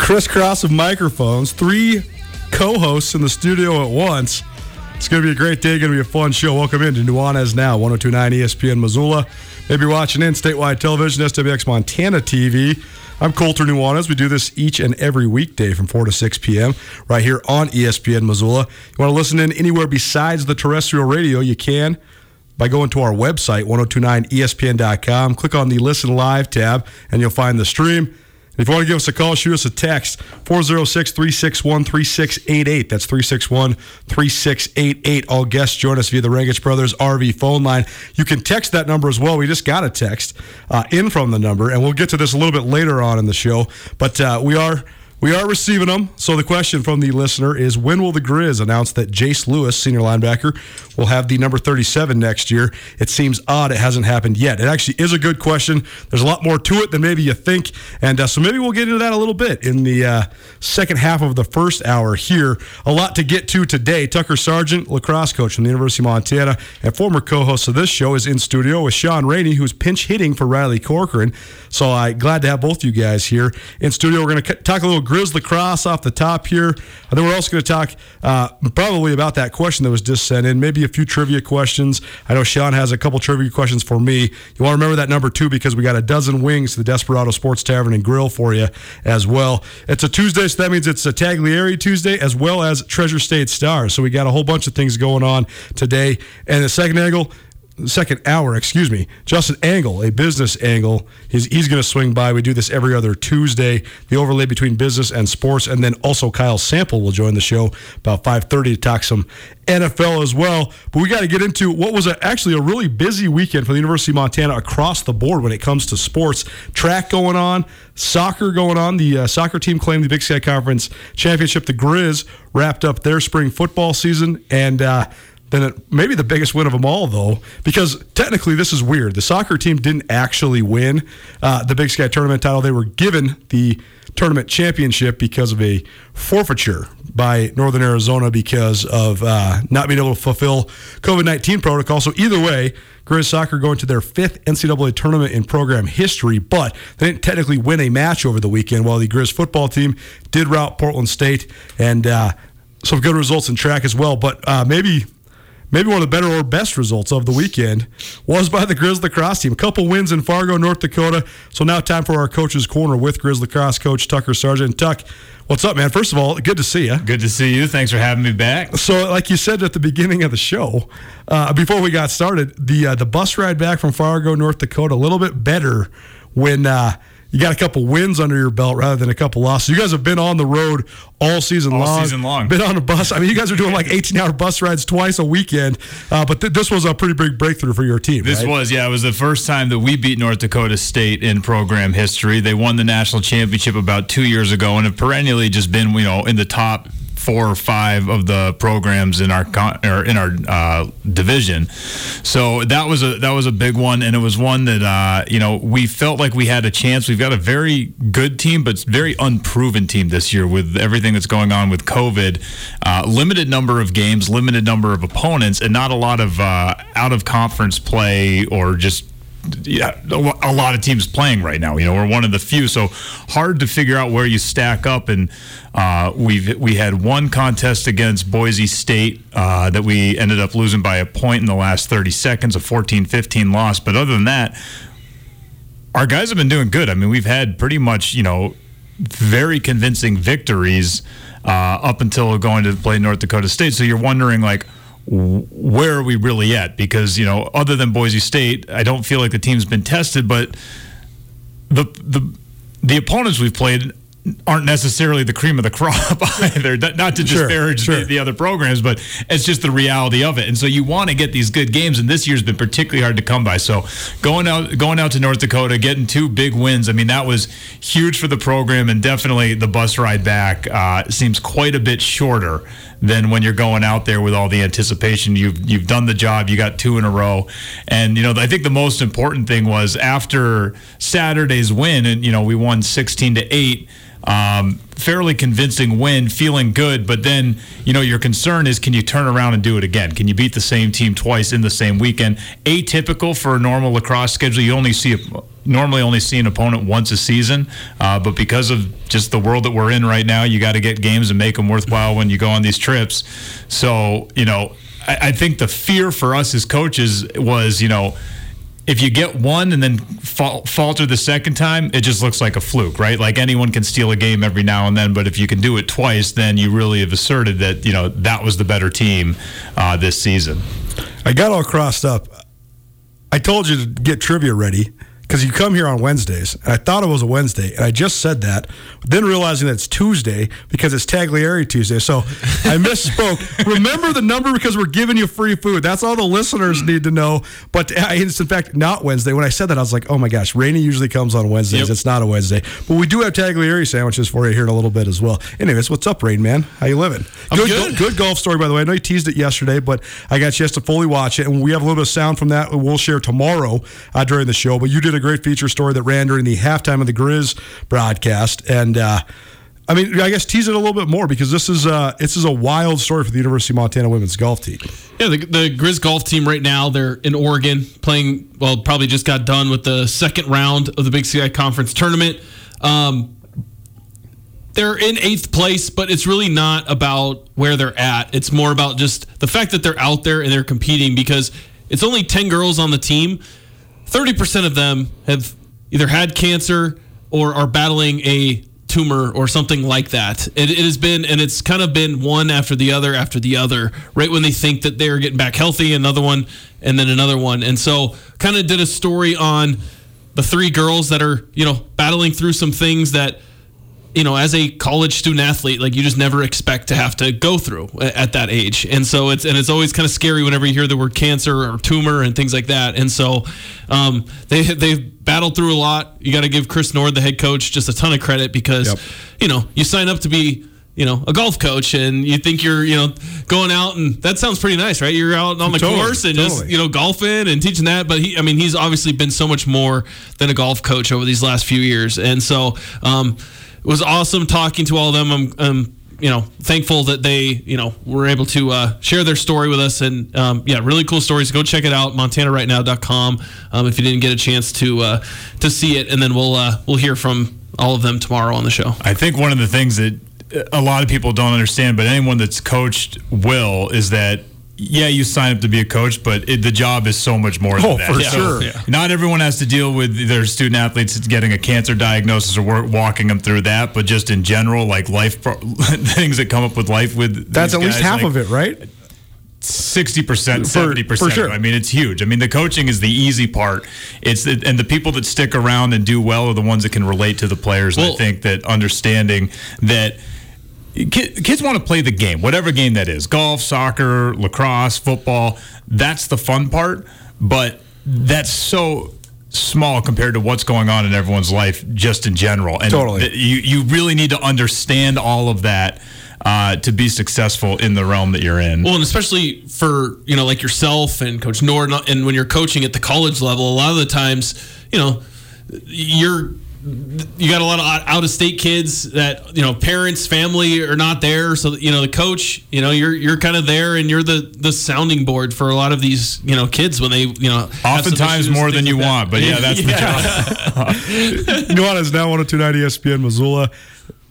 Crisscross of microphones, three co-hosts in the studio at once. It's going to be a great day, going to be a fun show. Welcome into Nuanez Now, 1029 ESPN Missoula. Maybe watching in statewide television, SWX Montana TV. I'm Colter Nuanez. We do this each and every weekday from 4 to 6 p.m. right here on ESPN Missoula. You want to listen in anywhere besides the terrestrial radio, you can by going to our website, 1029ESPN.com. Click on the Listen Live tab, and you'll find the stream. If you want to give us a call, shoot us a text 406 361 3688. That's 361 3688. All guests join us via the Rangich Brothers RV phone line. You can text that number as well. We just got a text uh, in from the number, and we'll get to this a little bit later on in the show. But uh, we are. We are receiving them. So the question from the listener is when will the Griz announce that Jace Lewis, senior linebacker, will have the number 37 next year? It seems odd it hasn't happened yet. It actually is a good question. There's a lot more to it than maybe you think. And uh, so maybe we'll get into that a little bit in the uh, second half of the first hour here. A lot to get to today. Tucker Sargent, lacrosse coach from the University of Montana and former co-host of this show, is in studio with Shaun Rainey, who's pinch hitting for Riley Corcoran. So I'm glad to have both you guys here in studio. We're going to talk a little Griz lacrosse off the top here. And then we're also going to talk uh, probably about that question that was just sent in, maybe a few trivia questions. I know Shaun has a couple trivia questions for me. You want to remember that number two because we got a dozen wings to the Desperado Sports Tavern and Grill for you as well. It's a Tuesday, so that means it's a Taglieri Tuesday as well as Treasure State Stars. So we got a whole bunch of things going on today. And the second angle, second hour, excuse me, Justin Angle, a business angle. He's, he's going to swing by. We do this every other Tuesday, the overlay between business and sports. And then also Kyle Sample will join the show about 5.30 to talk some NFL as well. But we got to get into what was a, actually a really busy weekend for the University of Montana across the board when it comes to sports. Track going on, soccer going on. The uh, soccer team claimed the Big Sky Conference championship. The Griz wrapped up their spring football season. And, uh, then it, maybe the biggest win of them all, though, because technically this is weird. The soccer team didn't actually win uh, the Big Sky tournament title. They were given the tournament championship because of a forfeiture by Northern Arizona because of uh, not being able to fulfill COVID 19 protocol. So either way, Griz soccer going to their fifth NCAA tournament in program history, but they didn't technically win a match over the weekend. While the Griz football team did rout Portland State and uh, some good results in track as well. But uh, maybe maybe one of the better or best results of the weekend was by the Griz lacrosse team. A couple wins in Fargo, North Dakota. So now time for our coach's corner with Griz lacrosse coach Tucker Sargent. Tuck, what's up, man? First of all, good to see you. Good to see you. Thanks for having me back. So, like you said at the beginning of the show, uh, before we got started, the uh, the bus ride back from Fargo, North Dakota, a little bit better when. Uh, you got a couple wins under your belt rather than a couple losses. You guys have been on the road all season all long. season long. Been on a bus. I mean, you guys are doing like 18 hour bus rides twice a weekend. Uh, but th- this was a pretty big breakthrough for your team. This right? was, yeah, it was the first time that we beat North Dakota State in program history. They won the national championship about two years ago and have perennially just been, you know, in the top four or five of the programs in our con- or in our uh, division. So that was a that was a big one, and it was one that uh, you know we felt like we had a chance. We've got a very good team, but very unproven team this year with everything that's going on with COVID. Uh, limited number of games, limited number of opponents, and not a lot of uh, out of conference play or just yeah, a lot of teams playing right now. You know, we're one of the few, so hard to figure out where you stack up. And uh, we've we had one contest against Boise State uh, that we ended up losing by a point in the last 30 seconds, a 14-15 loss. But other than that, our guys have been doing good. I mean, we've had pretty much you know very convincing victories uh, up until going to play North Dakota State. So you're wondering like where are we really at? Because you know, other than Boise State, I don't feel like the team's been tested. But the the the opponents we've played aren't necessarily the cream of the crop either. Not to Sure, disparage sure. The, the other programs, but it's just the reality of it. And so you want to get these good games, and this year's been particularly hard to come by. So going out going out to North Dakota, getting two big wins. I mean, that was huge for the program, and definitely the bus ride back uh, seems quite a bit shorter than when you're going out there with all the anticipation. You've you've done the job. You got two in a row, and you know I think the most important thing was after Saturday's win, and you know we won 16 to eight. Um, fairly convincing win, feeling good, but then you know your concern is can you turn around and do it again? Can you beat the same team twice in the same weekend? Atypical for a normal lacrosse schedule. You only see a, normally only see an opponent once a season, uh, but because of just the world that we're in right now, you got to get games and make them worthwhile when you go on these trips. So you know, I, I think the fear for us as coaches was you know if you get one and then fal- falter the second time, it just looks like a fluke, right? Like anyone can steal a game every now and then, but if you can do it twice, then you really have asserted that you know that was the better team uh, this season. I got all crossed up. I told you to get trivia ready because you come here on Wednesdays, and I thought it was a Wednesday, and I just said that, then realizing that it's Tuesday because it's Tagliari Tuesday. So I misspoke. Remember the number because we're giving you free food. That's all the listeners need to know. But it's in fact not Wednesday. When I said that, I was like, oh my gosh, Rainey usually comes on Wednesdays. Yep. It's not a Wednesday, but we do have Tagliari sandwiches for you here in a little bit as well. Anyways, what's up, Rain Man? How you living? I'm good, good. good golf story, by the way. I know you teased it yesterday, but I got a chance to fully watch it, and we have a little bit of sound from that we'll share tomorrow uh, during the show. But you did a great feature story that ran during the halftime of the Griz broadcast, and uh, I mean, I guess tease it a little bit more because this is uh, this is a wild story for the University of Montana women's golf team. Yeah, the, the Griz golf team right now, they're in Oregon playing, well, probably just got done with the second round of the Big Sky Conference tournament. Um, they're in eighth place, but it's really not about where they're at. It's more about just the fact that they're out there and they're competing because it's only 10 girls on the team. 30% of them have either had cancer or are battling a tumor or something like that. It, it has been, and it's kind of been one after the other after the other, right when they think that they're getting back healthy, another one, and then another one. And so, kind of did a story on the three girls that are, you know, battling through some things that you know, as a college student athlete, like you just never expect to have to go through at that age. And so it's and it's always kind of scary whenever you hear the word cancer or tumor and things like that. And so um, they they've battled through a lot. You got to give Chris Nord, the head coach, just a ton of credit because Yep. you know you sign up to be you know a golf coach and you think you're you know going out and that sounds pretty nice, right? You're out on the Totally, course and just you know golfing and teaching that. But he, I mean, he's obviously been so much more than a golf coach over these last few years, and so. Um, it was awesome talking to all of them. I'm, I'm you know thankful that they you know were able to uh, share their story with us. And um, yeah really cool stories. Go check it out montanarightnow.com um, if you didn't get a chance to uh, to see it. And then we'll uh, we'll hear from all of them tomorrow on the show. I think one of the things that a lot of people don't understand, but anyone that's coached will, is that yeah, you sign up to be a coach, but it, the job is so much more than Oh, that. for So sure. Yeah. Not everyone has to deal with their student athletes getting a cancer diagnosis or work, walking them through that, but just in general, like life pro- things that come up with life with That's these at least half like, of it, right? sixty percent, For- seventy for percent. sure. I mean, it's huge. I mean, the coaching is the easy part. It's the, and the people that stick around and do well are the ones that can relate to the players. and I think that understanding that. Ki- Kids want to play the game, whatever game that is golf, soccer, lacrosse, football. That's the fun part. But that's so small compared to what's going on in everyone's life just in general. And Totally. th- you, you really need to understand all of that uh, to be successful in the realm that you're in. Well, and especially for you know like yourself and Coach Nord, and when you're coaching at the college level, a lot of the times, you know, you're you got a lot of out of state kids that you know parents, family are not there, so you know the coach, you know, you're you're kind of there, and you're the the sounding board for a lot of these you know kids when they you know Oftentimes more than you like want, but yeah, that's the job. Nuanez now 1029 ESPN Missoula.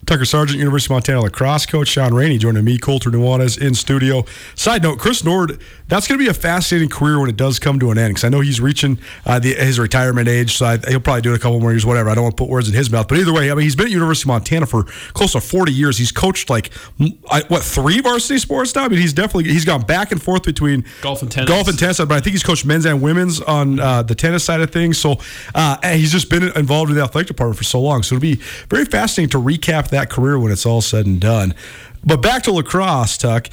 Tucker Sargent, University of Montana lacrosse coach Shaun Rainey joining me, Colter Nuanez in studio. Side note, Chris Nord, that's going to be a fascinating career when it does come to an end because I know he's reaching uh, the, his retirement age, so I, he'll probably do it a couple more years, whatever. I don't want to put words in his mouth, but either way, I mean, he's been at University of Montana for close to 40 years. He's coached like I, what three varsity sports now. I mean, he's definitely he's gone back and forth between Golf and tennis. golf and tennis, but I think he's coached men's and women's on uh, the tennis side of things. So uh, he's just been involved in the athletic department for so long. So it'll be very fascinating to recap that career when it's all said and done. But back to lacrosse, Tuck.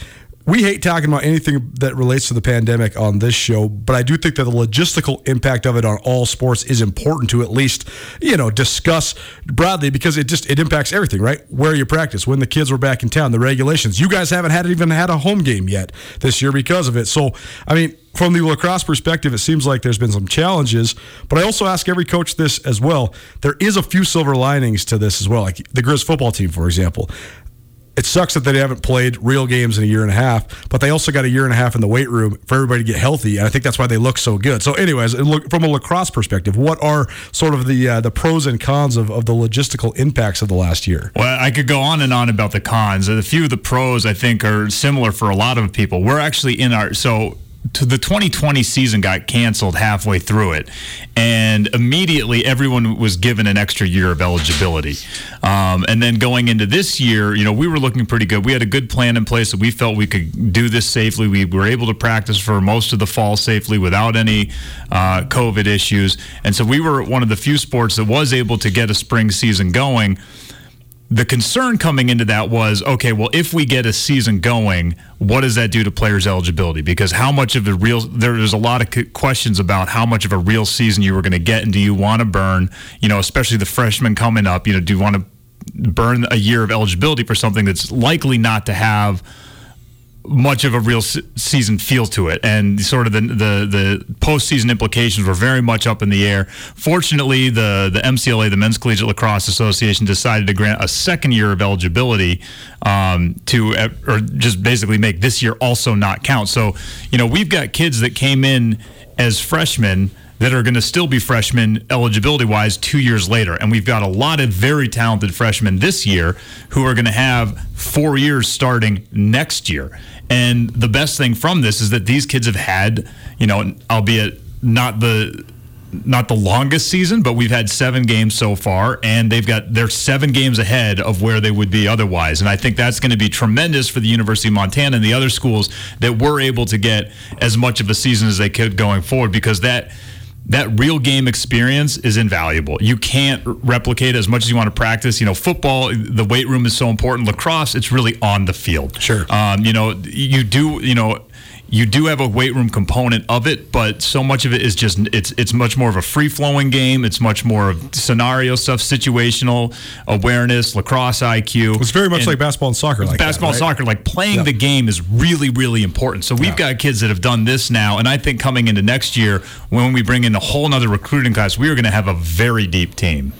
We hate talking about anything that relates to the pandemic on this show, but I do think that the logistical impact of it on all sports is important to at least, you know, discuss broadly because it just it impacts everything, right? Where you practice, when the kids were back in town, the regulations. You guys haven't had even had a home game yet this year because of it. So, I mean, from the lacrosse perspective, it seems like there's been some challenges, but I also ask every coach this as well. There is a few silver linings to this as well, like the Griz football team, for example it sucks that they haven't played real games in a year and a half, but they also got a year and a half in the weight room for everybody to get healthy, and I think that's why they look so good. So, anyways, look from a lacrosse perspective, what are sort of the uh, the pros and cons of, of the logistical impacts of the last year? Well, I could go on and on about the cons. And a few of the pros I think are similar for a lot of people. We're actually in our so the 2020 season got canceled halfway through it, and immediately everyone was given an extra year of eligibility. Um, and then going into this year, you know, we were looking pretty good. We had a good plan in place that we felt we could do this safely. We were able to practice for most of the fall safely without any uh, COVID issues, and so we were one of the few sports that was able to get a spring season going the concern coming into that was okay well if we get a season going what does that do to players eligibility? Because how much of a real there's a lot of questions about how much of a real season you were going to get and do you want to burn you know especially the freshmen coming up you know do you want to burn a year of eligibility for something that's likely not to have much of a real se- season feel to it, and sort of the the the postseason implications were very much up in the air. Fortunately, the the MCLA, the Men's Collegiate Lacrosse Association, decided to grant a second year of eligibility um, to, uh, or just basically make this year also not count. So, you know, we've got kids that came in as freshmen that are going to still be freshmen eligibility wise two years later. And we've got a lot of very talented freshmen this year who are going to have four years starting next year. And the best thing from this is that these kids have had, you know, albeit not the not the longest season, but we've had seven games so far, and they've got they're seven games ahead of where they would be otherwise. And I think that's going to be tremendous for the University of Montana and the other schools that were able to get as much of a season as they could going forward, because that that real game experience is invaluable. You can't replicate as much as you want to practice. You know, football, the weight room is so important. Lacrosse, it's really on the field. Sure. Um, you know, you do, you know, you do have a weight room component of it, but so much of it is just it's it's much more of a free flowing game. It's much more of scenario stuff, situational awareness, lacrosse IQ. It's very much And- like basketball and soccer, like that, basketball and soccer like playing Yeah. the game is really really important so we've got kids that have done this now and i think coming into next year when we bring in a whole nother recruiting class we are going to have a very deep team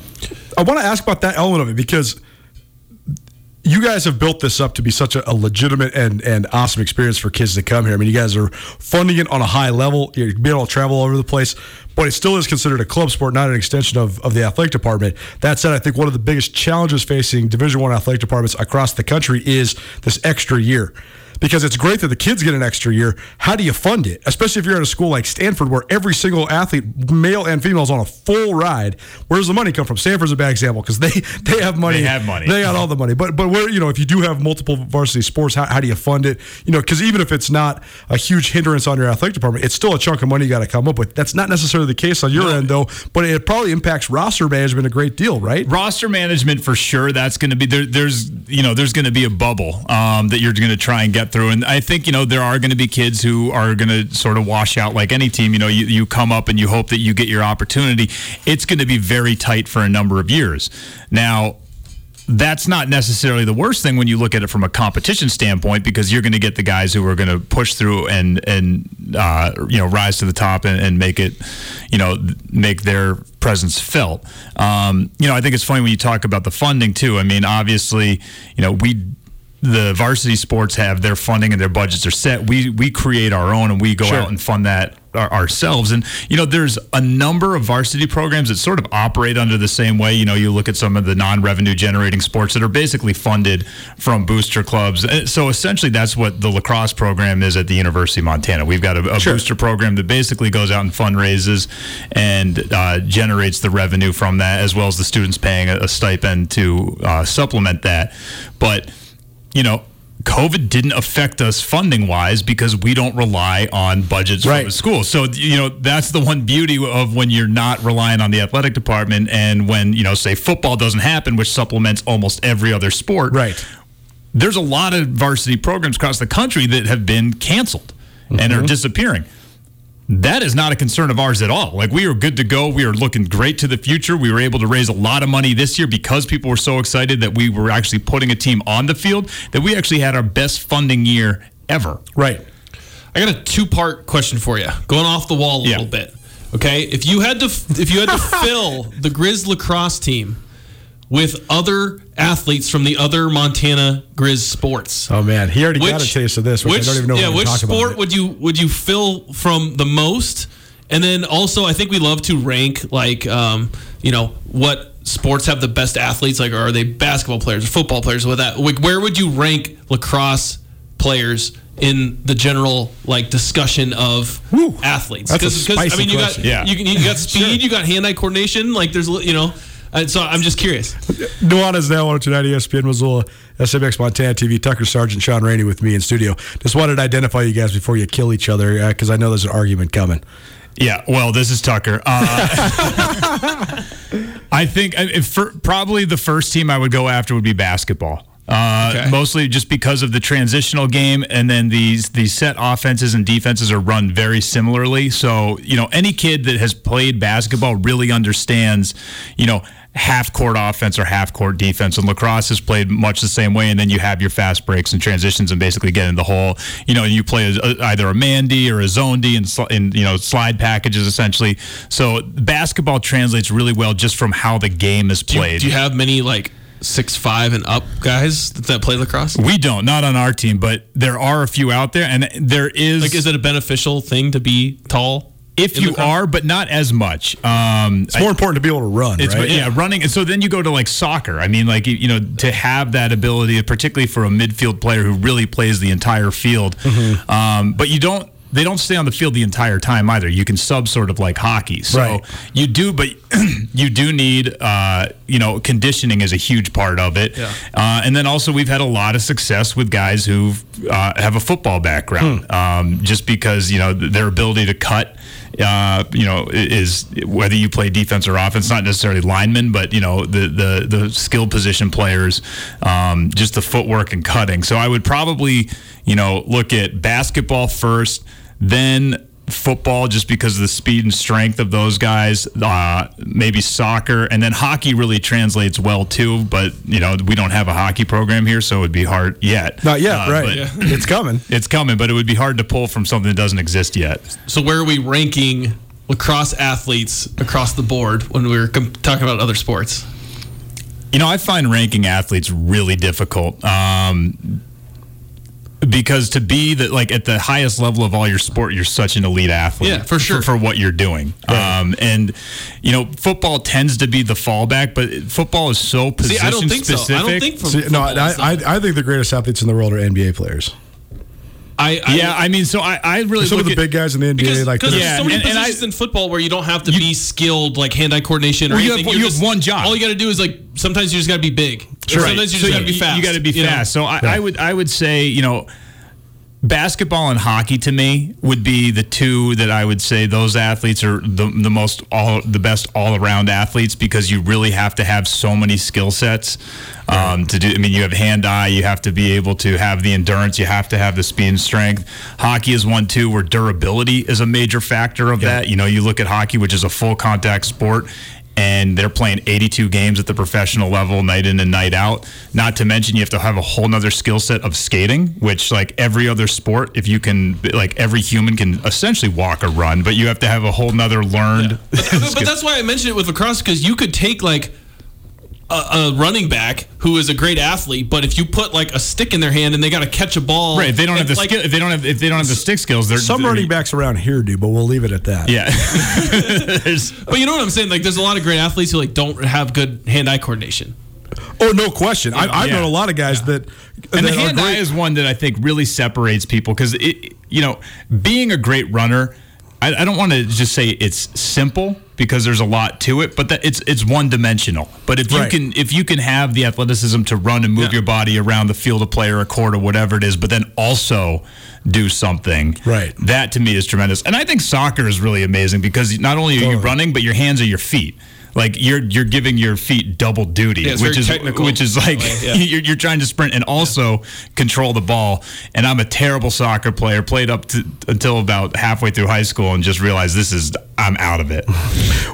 I want to ask about that element of it because you guys have built this up to be such a, a, legitimate and, and awesome experience for kids to come here. I mean, you guys are funding it on a high level. You're being able to travel all over the place, but it still is considered a club sport, not an extension of, of the athletic department. That said, I think one of the biggest challenges facing Division One athletic departments across the country is this extra year because it's great that the kids get an extra year. How do you fund it? Especially if you're at a school like Stanford where every single athlete, male and female, is on a full ride. Where does the money come from? Stanford's a bad example because they they have money. They have money. They got all the money. But but where you know if you do have multiple varsity sports, how, how do you fund it? You know because even if it's not a huge hindrance on your athletic department, it's still a chunk of money you got to come up with. That's not necessarily the case on your no. end though. But it probably impacts roster management a great deal, right? Roster management for sure. That's going to be there. There's you know there's going to be a bubble um, that you're going to try and get through, and I think you know, there are going to be kids who are going to sort of wash out like any team. You know, you, you come up and you hope that you get your opportunity. It's going to be very tight for a number of years. Now, that's not necessarily the worst thing when you look at it from a competition standpoint because you're going to get the guys who are going to push through and and uh, you know rise to the top and, and, make it you know make their presence felt. Um, you know, I think it's funny when you talk about the funding too. I mean, obviously, you know, we the varsity sports have their funding and their budgets are set. We we create our own and we go sure. out and fund that ourselves. And you know, there's a number of varsity programs that sort of operate under the same way. You know, you look at some of the non-revenue generating sports that are basically funded from booster clubs. So essentially, that's what the lacrosse program is at the University of Montana. We've got a, a sure. booster program that basically goes out and fundraises and uh, generates the revenue from that, as well as the students paying a, a stipend to uh, supplement that. But you know, COVID didn't affect us funding wise because we don't rely on budgets right. from the school. So, you know, that's the one beauty of when you're not relying on the athletic department and when, you know, say football doesn't happen, which supplements almost every other sport. Right. There's a lot of varsity programs across the country that have been canceled mm-hmm. and are mm-hmm. disappearing that is not a concern of ours at all. Like we are good to go. We are looking great to the future. We were able to raise a lot of money this year because people were so excited that we were actually putting a team on the field that we actually had our best funding year ever. Right. I got a two-part question for you. Going off the wall a yeah. little bit. Okay? If you had to if you had to fill the Griz lacrosse team with other athletes from the other Montana Griz sports. Oh man, he already which, got a taste of this. Which, which I don't even know. Yeah, which sport would you would you fill from the most? And then also, I think we love to rank like um, you know what sports have the best athletes. Like, are they basketball players or football players? With that, like, where would you rank lacrosse players? in the general like discussion of Woo, athletes because I mean you got yeah. you, you got speed sure. you got hand eye coordination like there's you know uh, so I'm just curious. Nuanez now on tonight ESPN Missoula, SWX Montana TV. Tucker Sargent Shaun Rainey with me in studio. Just wanted to identify you guys before you kill each other because uh, I know there's an argument coming. Yeah, well, this is Tucker. Uh, I think for, probably the first team I would go after would be basketball. Uh, okay. Mostly just because of the transitional game, and then these these set offenses and defenses are run very similarly. So you know, any kid that has played basketball really understands, you know, half court offense or half court defense. And lacrosse is played much the same way. And then you have your fast breaks and transitions and basically get in the hole. You know, you play a, uh, either a man D or a zone D and, in you know slide packages essentially. So basketball translates really well just from how the game is played. Do you, do you have many like six five and up guys that play lacrosse? We don't, not on our team, but there are a few out there, and there is. Like, is it a beneficial thing to be tall? If you are, but not as much. Um, it's more I, important to be able to run, right? Yeah, running. And so then you go to like soccer. I mean, like you know, to have that ability, particularly for a midfield player who really plays the entire field. Mm-hmm. Um, but you don't they don't stay on the field the entire time either. You can sub sort of like hockey. So right. you do, but you do need, uh, you know, conditioning is a huge part of it. Yeah. Uh, and then also we've had a lot of success with guys who uh, have a football background, hmm. um, just because you know their ability to cut. Uh, you know, is whether you play defense or offense, not necessarily linemen, but you know the the the skill position players, um, just the footwork and cutting. So I would probably, you know, look at basketball first then football just because of the speed and strength of those guys uh, maybe soccer. And then hockey really translates well too but you know we don't have a hockey program here so it would be hard yet. Not yet uh, right. yeah. it's coming. It's coming but it would be hard to pull from something that doesn't exist yet. So where are we ranking lacrosse athletes across the board when we were talking about other sports? You know, I find ranking athletes really difficult. Um, because to be that like at the highest level of all your sport, you're such an elite athlete. Yeah, for sure. For, for what you're doing, um, and you know, football tends to be the fallback, but football is so See, position I don't think specific. so. I don't think. From See, no, I, I. I think the greatest athletes in the world are NBA players. I, I yeah, I mean, so I, I really Some of the at, big guys in the NBA, Because, like because this. there's Yeah, so many and- and I- positions in football where you don't have to be skilled, like hand-eye coordination or Well, you have- anything. you You're have one job. All you got to do is like sometimes you just got to be big. Right. Sometimes you So just got to be fast. You got to be know? fast. So I, I would I would say you know. Basketball and hockey to me would be the two that I would say those athletes are the, the most all the best all around athletes because you really have to have so many skill sets um, to do. I mean, you have hand eye, you have to be able to have the endurance, you have to have the speed and strength. Hockey is one too where durability is a major factor of that. You know, you look at hockey, which is a full contact sport, and they're playing 82 games at the professional level night in and night out. Not to mention you have to have a whole nother skill set of skating which like every other sport if you can like every human can essentially walk or run but you have to have a whole nother learned But, but that's why I mentioned it with lacrosse because you could take like a, a running back who is a great athlete, but if you put like a stick in their hand and they got to catch a ball, right if they don't have the like, skill if they don't have if they don't have the stick skills they're Some they're- running backs around here do, but we'll leave it at that. yeah But you know what I'm saying? Like, there's a lot of great athletes who like don't have good hand-eye coordination. Oh, no question. I, I've Yeah. known a lot of guys that. and the hand eye is one that I think really separates people because it, you know, being a great runner, I, I don't want to just say it's simple because there's a lot to it, but that it's it's one dimensional. But if Right. you can if you can have the athleticism to run and move Yeah. your body around the field of play or a court or whatever it is, but then also do something, Right. That to me is tremendous, and I think soccer is really amazing because not only are you running, but your hands are your feet. Like you're you're giving your feet double duty, Yeah, which is technical. which is like Like, yeah. you're, you're trying to sprint and also control the ball. And I'm a terrible soccer player. Played up to, until about halfway through high school and just realized this is I'm out of it.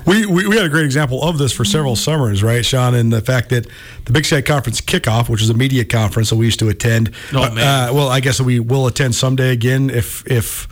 We, we, we had a great example of this for several summers, right, Shaun? And the fact that the Big Sky Conference kickoff, which is a media conference that we used to attend. Oh, uh, man. Uh, well, I guess we will attend someday again if if.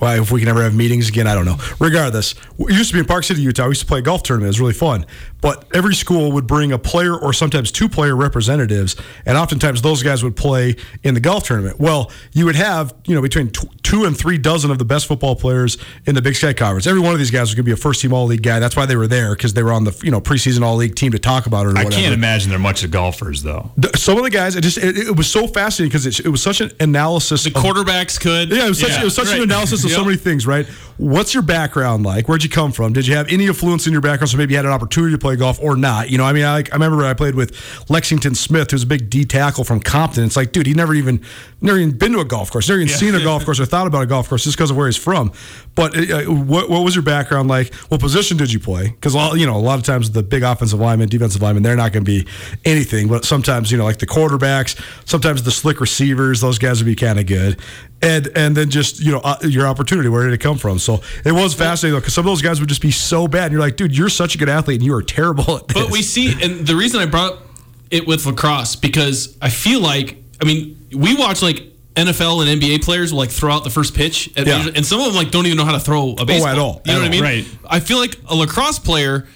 Well, if we can ever have meetings again, I don't know. Regardless, used to be in Park City, Utah. We used to play a golf tournament. It was really fun. But every school would bring a player or sometimes two player representatives, and oftentimes those guys would play in the golf tournament. Well, you would have, you know, between tw- two and three dozen of the best football players in the Big Sky Conference. Every one of these guys was going to be a first team All League guy. That's why they were there because they were on the, you know, preseason All League team to talk about it or I whatever. can't imagine they're much of golfers though. The- Some of the guys, it just it, it was so fascinating because it, it was such an analysis. The of- quarterbacks could. yeah, it was such, Yeah, it was such right. an analysis of so many things, right? What's your background like? Where'd you come from? Did you have any influence in your background? So maybe you had an opportunity to play golf or not. You know, I mean, I, I remember I played with Lexington Smith, who's a big D tackle from Compton. It's like, dude, he never even never even been to a golf course, never even seen a golf course or thought about a golf course just because of where he's from. But uh, what, what was your background like? What position did you play? Because you know, a lot of times the big offensive linemen, defensive linemen, they're not going to be anything. But sometimes, you know, like the quarterbacks, sometimes the slick receivers, those guys would be kind of good. And and then just you know uh, your opportunity, where did it come from? So it was fascinating because some of those guys would just be so bad, and you're like, dude, you're such a good athlete, and you are terrible at this. But we see, and the reason I brought it with lacrosse because I feel like, I mean, we watch like NFL and NBA players will like throw out the first pitch, Yeah. and some of them like don't even know how to throw a baseball at all. You know At what I mean? Right. I feel like a lacrosse player.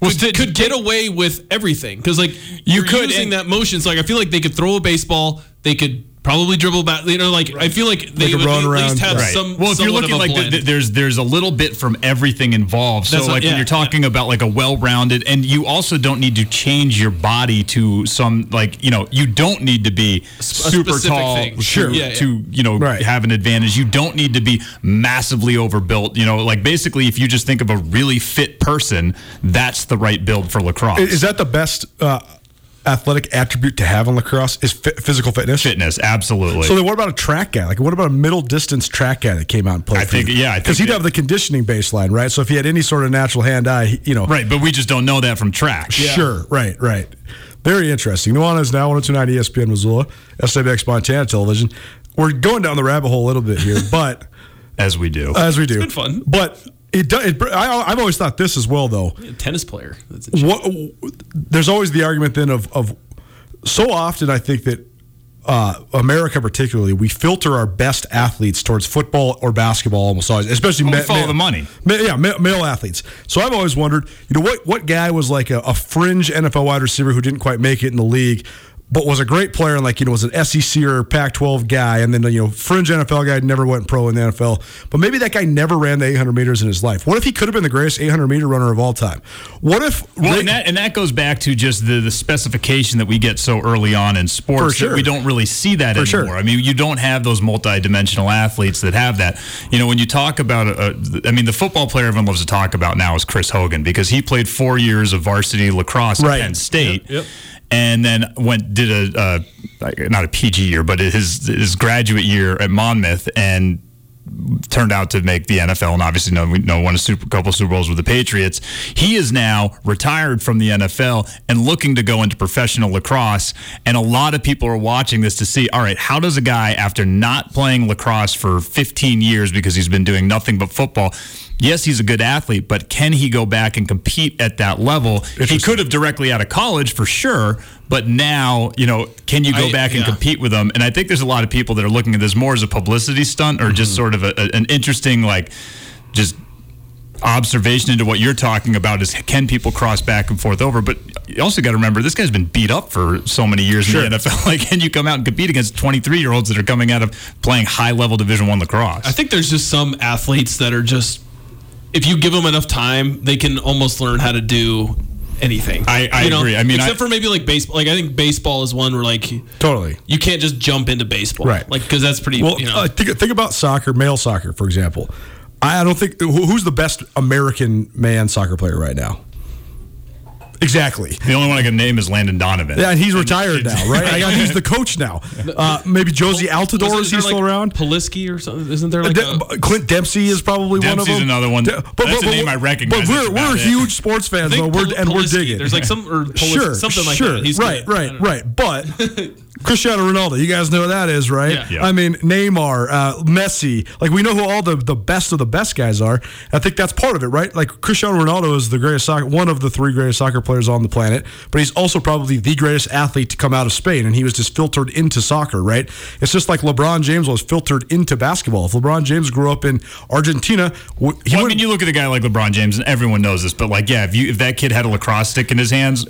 Could, could get away with everything because like you could, using and- that motion. So like I feel like they could throw a baseball. They could probably dribble back. You know, like I feel like they could would run at least around. have Right. some. well, if you're looking like the, the- there's there's a little bit from everything involved. So That's what- like yeah, when you're talking about like a well-rounded, and you also don't need to change your body to some like you know you don't need to be super tall thing. to, Sure. Yeah, yeah. to you know Right. have an advantage. You don't need to be massively overbuilt. You know, like basically if you just think of a really fit person, that's the right build for lacrosse. is that the best uh, athletic attribute to have in lacrosse? Is fi- physical fitness? Fitness, absolutely. So then, what about a track guy? Like, what about a middle distance track guy that came out and played? I think- you? yeah, because he'd that- have the conditioning baseline, right? So if he had any sort of natural hand eye, you know, right, but we just don't know that from track. Sure, right, right. Very interesting. Nuanez now 1029 ESPN Missoula, SWX Montana Television. We're going down the rabbit hole a little bit here, but As we do. as we do, been fun. But it, do- it I, I've always thought this as well, though. tennis player. That's. What there's always the argument then of of so often I think that uh, America particularly, we filter our best athletes towards football or basketball almost always, especially Well, we ma- follow ma- the money. ma- yeah, ma- male athletes. So I've always wondered, you know, what what guy was like a, a fringe NFL wide receiver who didn't quite make it in the league, but was a great player and like you know was an SEC or Pac-12 guy, and then you know fringe NFL guy never went pro in the NFL, but maybe that guy never ran the 800 meters in his life. What if he could have been the greatest 800 meter runner of all time? What if Well, Ray- and that, and that goes back to just the, the specification that we get so early on in sports For sure. that we don't really see that For anymore. sure. I mean, you don't have those multi-dimensional athletes that have that. You know, when you talk about, uh, I mean, the football player everyone loves to talk about now is Chris Hogan because he played four years of varsity lacrosse Right. at Penn State. Yep. And then went did a uh, not a PG year, but his his graduate year at Monmouth, and turned out to make the NFL, and obviously no, know won a super, couple Super Bowls with the Patriots. He is now retired from the NFL and looking to go into professional lacrosse. And a lot of people are watching this to see, all right, how does a guy after not playing lacrosse for 15 years because he's been doing nothing but football? Yes, he's a good athlete, but can he go back and compete at that level? He could have directly out of college for sure, but now, you know, can you go I- back and compete with them? And I think there's a lot of people that are looking at this more as a publicity stunt or Mm-hmm. just sort of a, a- an interesting, like, just observation into what you're talking about is can people cross back and forth over? But you also got to remember this guy's been beat up for so many years in the NFL. Like, can you come out and compete against 23 year olds that are coming out of playing high level Division One lacrosse? I think there's just some athletes that are just, if you give them enough time, they can almost learn how to do anything. I- I You agree. I mean, except I- for maybe like baseball. Like I think baseball is one where like totally. you can't just jump into baseball, Right. Like because that's pretty. Well, you know, uh, think, think about soccer, male soccer, for example. I don't think who's the best American man soccer player right now. Exactly. the only one I can name is Landon Donovan. Yeah, and he's retired now, right? I got, he's the coach now. Uh, maybe Jozy Altidore is he there, still around? Polisky or something? Isn't there like De- a, Clint Dempsey is probably one of them. Dempsey's another one. De- That's a name I recognize, But we're, we're it. huge sports fans, though, Pol- and we're digging. There's like some or Polis- sure, something like sure. that. He's right, good. Right, right. But Cristiano Ronaldo, you guys know who that is, right? Yeah. Yeah. I mean, Neymar, uh, Messi. Like we know who all the, the best of the best guys are. I think that's part of it, right? Like Cristiano Ronaldo is the greatest soccer, one of the three greatest soccer players on the planet, but he's also probably the greatest athlete to come out of Spain, and he was just filtered into soccer, right? It's just like LeBron James was filtered into basketball. If LeBron James grew up in Argentina, he Well, I mean, you look at a guy like LeBron James, and everyone knows this, but like, yeah, if you if that kid had a lacrosse stick in his hands,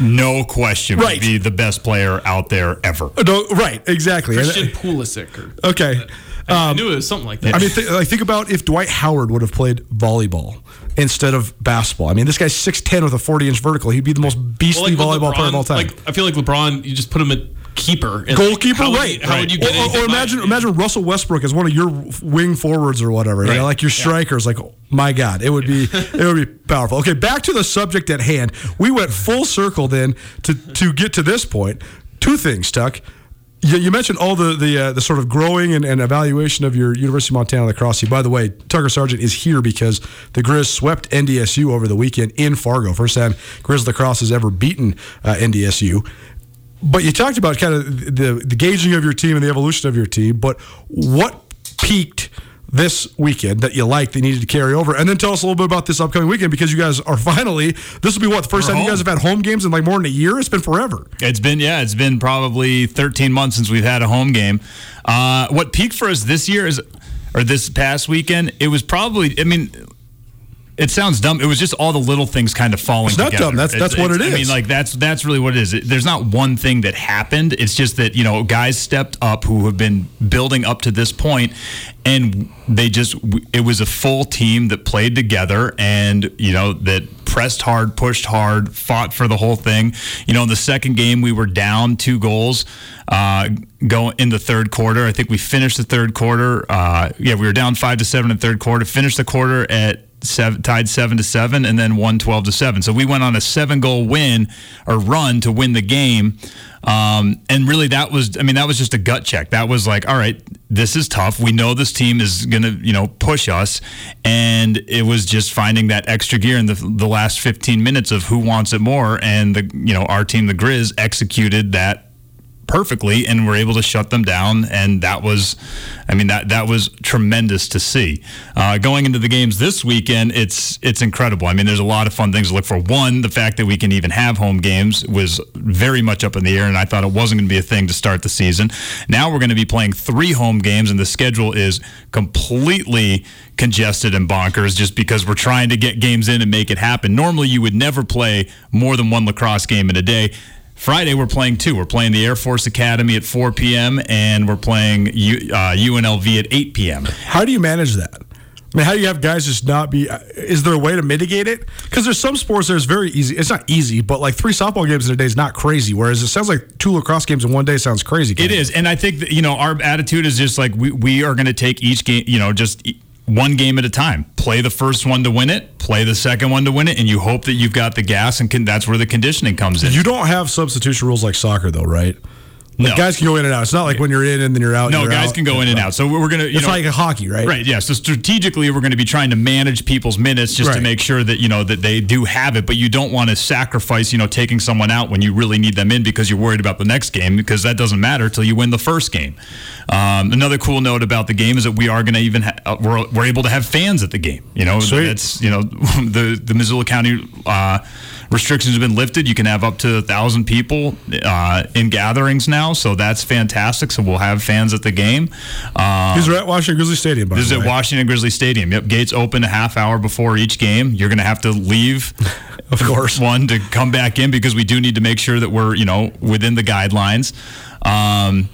no question Right. would be the best player out there ever. Uh, no, right, exactly. Uh, Christian Pulisic or okay. I um, knew it was something like that. I mean, th- like think about if Dwight Howard would have played volleyball instead of basketball. I mean, this guy's six ten with a forty inch vertical. He'd be the most beastly Well, like with volleyball player of all time. Like I feel like LeBron, you just put him at keeper, Goalkeeper, how right? how would you get Or, or, or imagine imagine Russell Westbrook as one of your wing forwards or whatever. You know, like your strikers. Like, oh, my God, it would be it would be powerful. Okay, back to the subject at hand. We went full circle then to to get to this point. Two things, Tuck. You, you mentioned all the the uh, the sort of growing and, and evaluation of your University of Montana lacrosse team. By the way, Tucker Sargent is here because the Griz swept NDSU over the weekend in Fargo. First time Griz lacrosse has ever beaten uh, NDSU. But you talked about kind of the the gauging of your team and the evolution of your team. But what peaked this weekend that you liked that you needed to carry over? And then tell us a little bit about this upcoming weekend because you guys are finally. This will be what the 1st We're time you guys have had home games in like more than a year. It's been forever. It's been yeah, it's been probably 13 months since we've had a home game. Uh, what peaked for us this year is, or this past weekend, it was probably. I mean. It sounds dumb. It was just all the little things kind of falling It's not together. dumb. That's- It's- that's what it's- it I mean, like that's that's really what it is. It- there's not one thing that happened. It's just that you know guys stepped up who have been building up to this point, and they just it was a full team that played together, and you know that pressed hard, pushed hard, fought for the whole thing. You know, in the second game we were down two goals. Uh, go in the third quarter. I think we finished the third quarter. Uh, yeah, we were down five to seven in the third quarter. Finished the quarter at seven, tied seven to seven, and then won twelve to seven. So we went on a seven goal win or run to win the game. Um, and really, that was I mean that was just a gut check. That was like, all right, this is tough. We know this team is gonna you know push us, and it was just finding that extra gear in the the last fifteen minutes of who wants it more, and the you know our team, the Griz, executed that perfectly and we were able to shut them down. And that was, I mean, that that was tremendous to see. Uh, going into the games this weekend, it's it's incredible. I mean, there's a lot of fun things to look for. One, the fact that we can even have home games was very much up in the air, and I thought it wasn't going to be a thing to start the season. Now we're going to be playing three home games, and the schedule is completely congested and bonkers just because we're trying to get games in and make it happen. Normally, you would never play more than one lacrosse game in a day. Friday, we're playing two. We're playing the Air Force Academy at 4 p.m. and we're playing U, uh, UNLV at 8 p.m. How do you manage that? I mean, how do you have guys just not be? Is there a way to mitigate it? Because there's some sports that's very easy. It's not easy, but like three softball games in a day is not crazy. Whereas it sounds like two lacrosse games in one day sounds crazy. It is, and I think that, you know our attitude is just like we we are going to take each game, you know, just one game at a time. Play the first one to win it, play the second one to win it, and you hope that you've got the gas, and can, that's where the conditioning comes in. You don't have substitution rules like soccer, though, right? Like No. guys can go in and out. It's not like when you're in and then you're out. no, you're guys out. can go in and out. So we're going to, It's know, like a hockey, right? Right. Yeah. So strategically, we're going to be trying to manage people's minutes just to make sure that you know that they do have it. But you don't want to sacrifice, you know, taking someone out when you really need them in because you're worried about the next game because that doesn't matter till you win the first game. Um, another cool note about the game is that we are going to even ha- uh, we're, we're able to have fans at the game. You know, Sweet. that's you know the the Missoula County. Uh, Restrictions have been lifted. You can have up to a thousand people uh, in gatherings now, so that's fantastic. So we'll have fans at the game. Um, These are at Washington Grizzly Stadium. This is at. Washington Grizzly Stadium. Yep, gates open a half hour before each game. You're going to have to leave, Of course. one to come back in because we do need to make sure that we're you know within the guidelines. Um,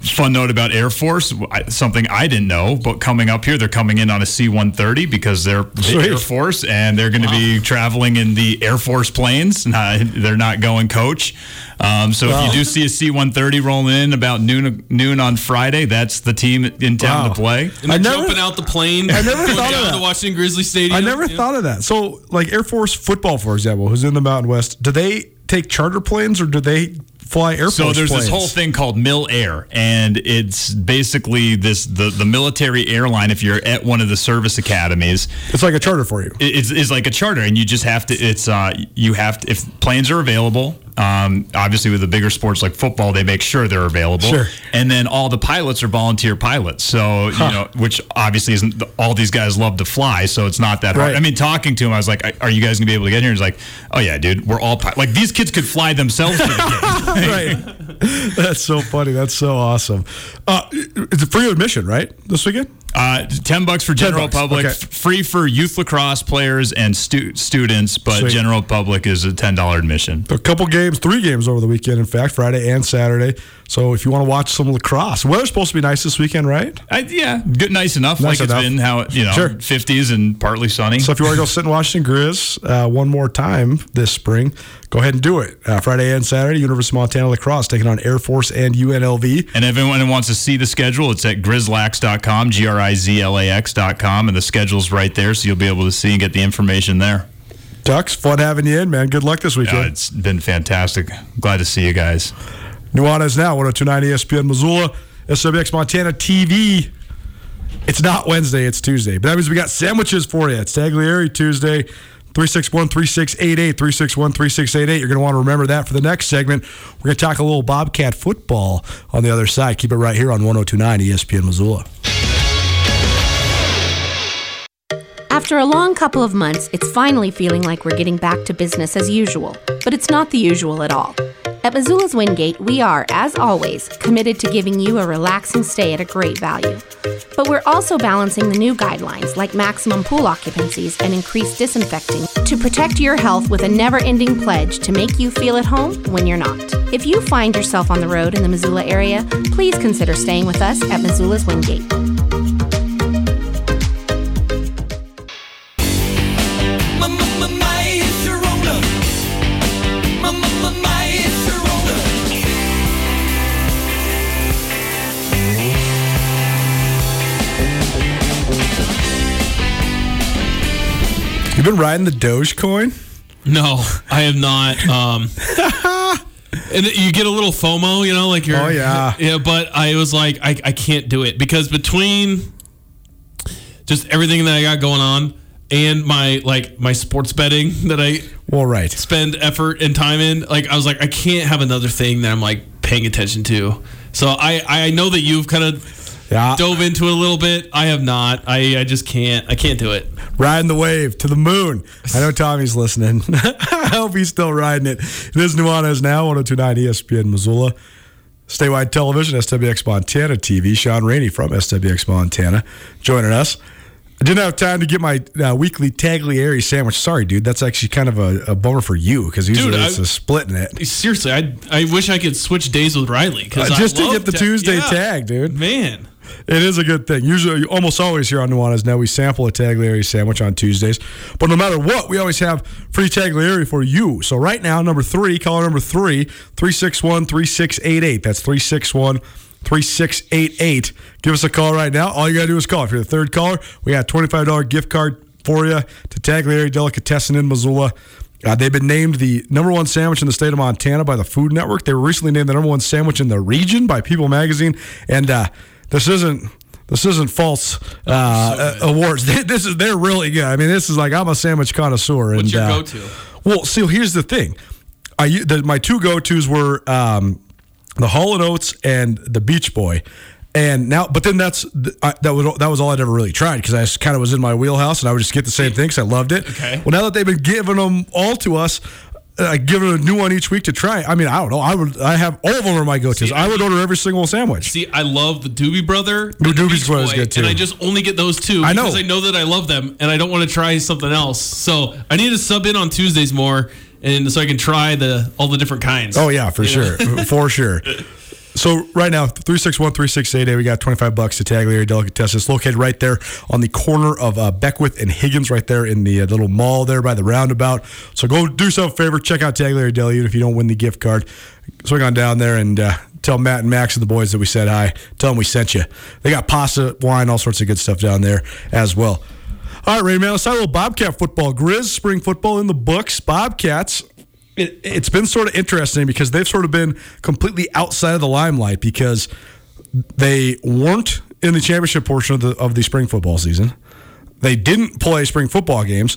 fun note about Air Force, something I didn't know, but coming up here, they're coming in on a C-130 because they're the Sweet. Air Force and they're going to be traveling in the Air Force planes. They're not going coach. Um, so Wow. if you do see a C-130 rolling in about noon noon on Friday, that's the team in town Wow. to play. And I they're never- jumping out the plane. I never going thought of that. to Washington Grizzly Stadium. I never Yeah. thought of that. So, like Air Force football, for example, who's in the Mountain West, do they take charter planes or do they fly Air So there's planes? this whole thing called Mill Air, and it's basically this the the military airline. If you're at one of the service academies, It's like a charter for you. it- it's, it's like a charter, and you just have to. It's uh, you have to if planes are available. Um, obviously, with the bigger sports like football, they make sure they're available. Sure. And then all the pilots are volunteer pilots. So you know, which obviously isn't. All these guys love to fly, so it's not that hard. Right. I mean, talking to him, I was like, "Are you guys gonna be able to get here?" He's like, "Oh yeah, dude, we're all pi-. like these kids could fly themselves to the game." right. That's so funny. That's so awesome. Uh, it's a free admission, right? This weekend? Uh, ten bucks for general bucks, public, okay. free for youth lacrosse players and stu- students, but Sweet. general public is a ten dollar admission. A couple games, three games over the weekend, in fact, Friday and Saturday. So if you want to watch some lacrosse, weather's supposed to be nice this weekend, right? I, yeah, good, nice enough. Nice like enough. it's been how you know, Sure. fifties and partly sunny. So if you want to go sit in Washington Grizz uh, one more time this spring, go ahead and do it. Uh, Friday and Saturday, University of Montana lacrosse taking on Air Force and UNLV. and everyone who wants to see the schedule, it's at grizzlax.com, G R I Z L A X.com, and the schedule's right there, so you'll be able to see and get the information there. Ducks, fun having you in, man. Good luck this weekend. it's been fantastic. Glad to see you guys. Nuanez now, 1029 ESPN Missoula, SWX Montana TV. It's not Wednesday, it's Tuesday. But that means we got sandwiches for you. It's Taglieri Tuesday, 361 3688. 361 3688. You're going to want to remember that for the next segment. We're going to talk a little Bobcat football on the other side. Keep it right here on 1029 ESPN Missoula. After a long couple of months, it's finally feeling like we're getting back to business as usual. But it's not the usual at all. At Missoula's Wingate, we are, as always, committed to giving you a relaxing stay at a great value. But we're also balancing the new guidelines like maximum pool occupancies and increased disinfecting to protect your health with a never ending pledge to make you feel at home when you're not. If you find yourself on the road in the Missoula area, please consider staying with us at Missoula's Wingate. Been riding the Dogecoin? No, I have not. Um, and you get a little FOMO, you know, like you're. Oh, yeah. Yeah, but I was like, I, I can't do it because between just everything that I got going on and my like my sports betting that I Well, right. spend effort and time in, like I was like, I can't have another thing that I'm like paying attention to. So I I know that you've kind of Yeah. dove into it a little bit. I have not. I I just can't. I can't do it. Riding the wave to the moon. I know Tommy's listening. I hope he's still riding it. It is Nuanez now, 1029 ESPN Missoula. Statewide Television, SWX Montana TV. Shaun Rainey from SWX Montana joining us. I didn't have time to get my uh, weekly Taglieri sandwich. Sorry, dude. That's actually kind of a, a bummer for you because usually Dude, it's I- a splitting it. Seriously, I I wish I could switch days with Riley because Uh, just to get the Tuesday tag, dude. Man, It is a good thing. Usually, almost always here on Nuanez Now, we sample a Taglieri sandwich on Tuesdays. But no matter what, we always have free Taglieri for you. So right now, number three, caller number three, 361 3688. That's 361 3688. Give us a call right now. All you got to do is call. If you're the third caller, we got a $25 gift card for you to Taglieri Delicatessen in Missoula. Uh, they've been named the number one sandwich in the state of Montana by the Food Network. They were recently named the number one sandwich in the region by People Magazine. And uh, this isn't this isn't false uh, uh, awards. This is they're really good. I mean, this is like I'm a sandwich connoisseur. What's and, your uh, go-to? Well, see, here's the thing. I the, my two go tos were um, the Hall and Oats and the Beach Boy. And now, but then that's I, that was that was all I'd ever really tried because I kind of was in my wheelhouse and I would just get the same thing because I loved it. Okay. Well, now that they've been giving them all to us, uh, giving a new one each week to try. I mean, I don't know. I would. I have all of them are my go tos. See, I would order every single sandwich. See, I love the Doobie Brother. The and Doobie Brother's Boy, good, too. And I just only get those two I know. because I know that I love them and I don't want to try something else. So I need to sub in on Tuesdays more and so I can try the all the different kinds. Oh yeah, for sure, for sure. So right now, 361-3688, we got 25 bucks to Taglieri Delicatessen. It's located right there on the corner of uh, Beckwith and Higgins, right there in the uh, little mall there by the roundabout. So go do yourself a favor, check out Taglieri Deli, even if you don't win the gift card. Swing on down there and uh, tell Matt and Max and the boys that we said hi. Tell them we sent you. They got pasta, wine, all sorts of good stuff down there as well. All right, Ray, man, let's talk a little Bobcat football. Grizz spring football in the books. Bobcats it, it's been sort of interesting because they've sort of been completely outside of the limelight because they weren't in the championship portion of the of the spring football season. They didn't play spring football games.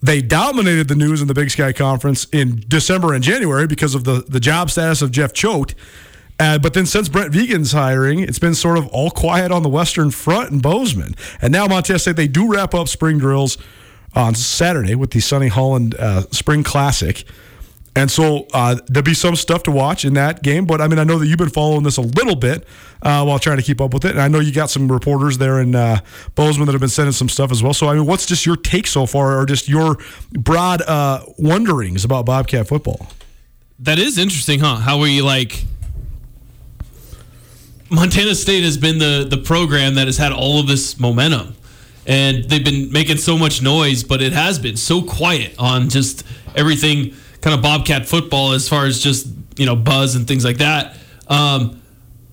They dominated the news in the Big Sky Conference in December and January because of the, the job status of Jeff Choate. Uh, but then since Brent Vigen's hiring, it's been sort of all quiet on the Western Front in Bozeman. And now Montana State, they do wrap up spring drills on Saturday with the Sonny Holland uh, Spring Classic. And so uh, there'll be some stuff to watch in that game. But I mean, I know that you've been following this a little bit uh, while trying to keep up with it. And I know you got some reporters there in uh, Bozeman that have been sending some stuff as well. So, I mean, what's just your take so far or just your broad uh, wonderings about Bobcat football? That is interesting, huh? How we like Montana State has been the the program that has had all of this momentum. And they've been making so much noise, but it has been so quiet on just everything kind of Bobcat football as far as just, you know, buzz and things like that. Um,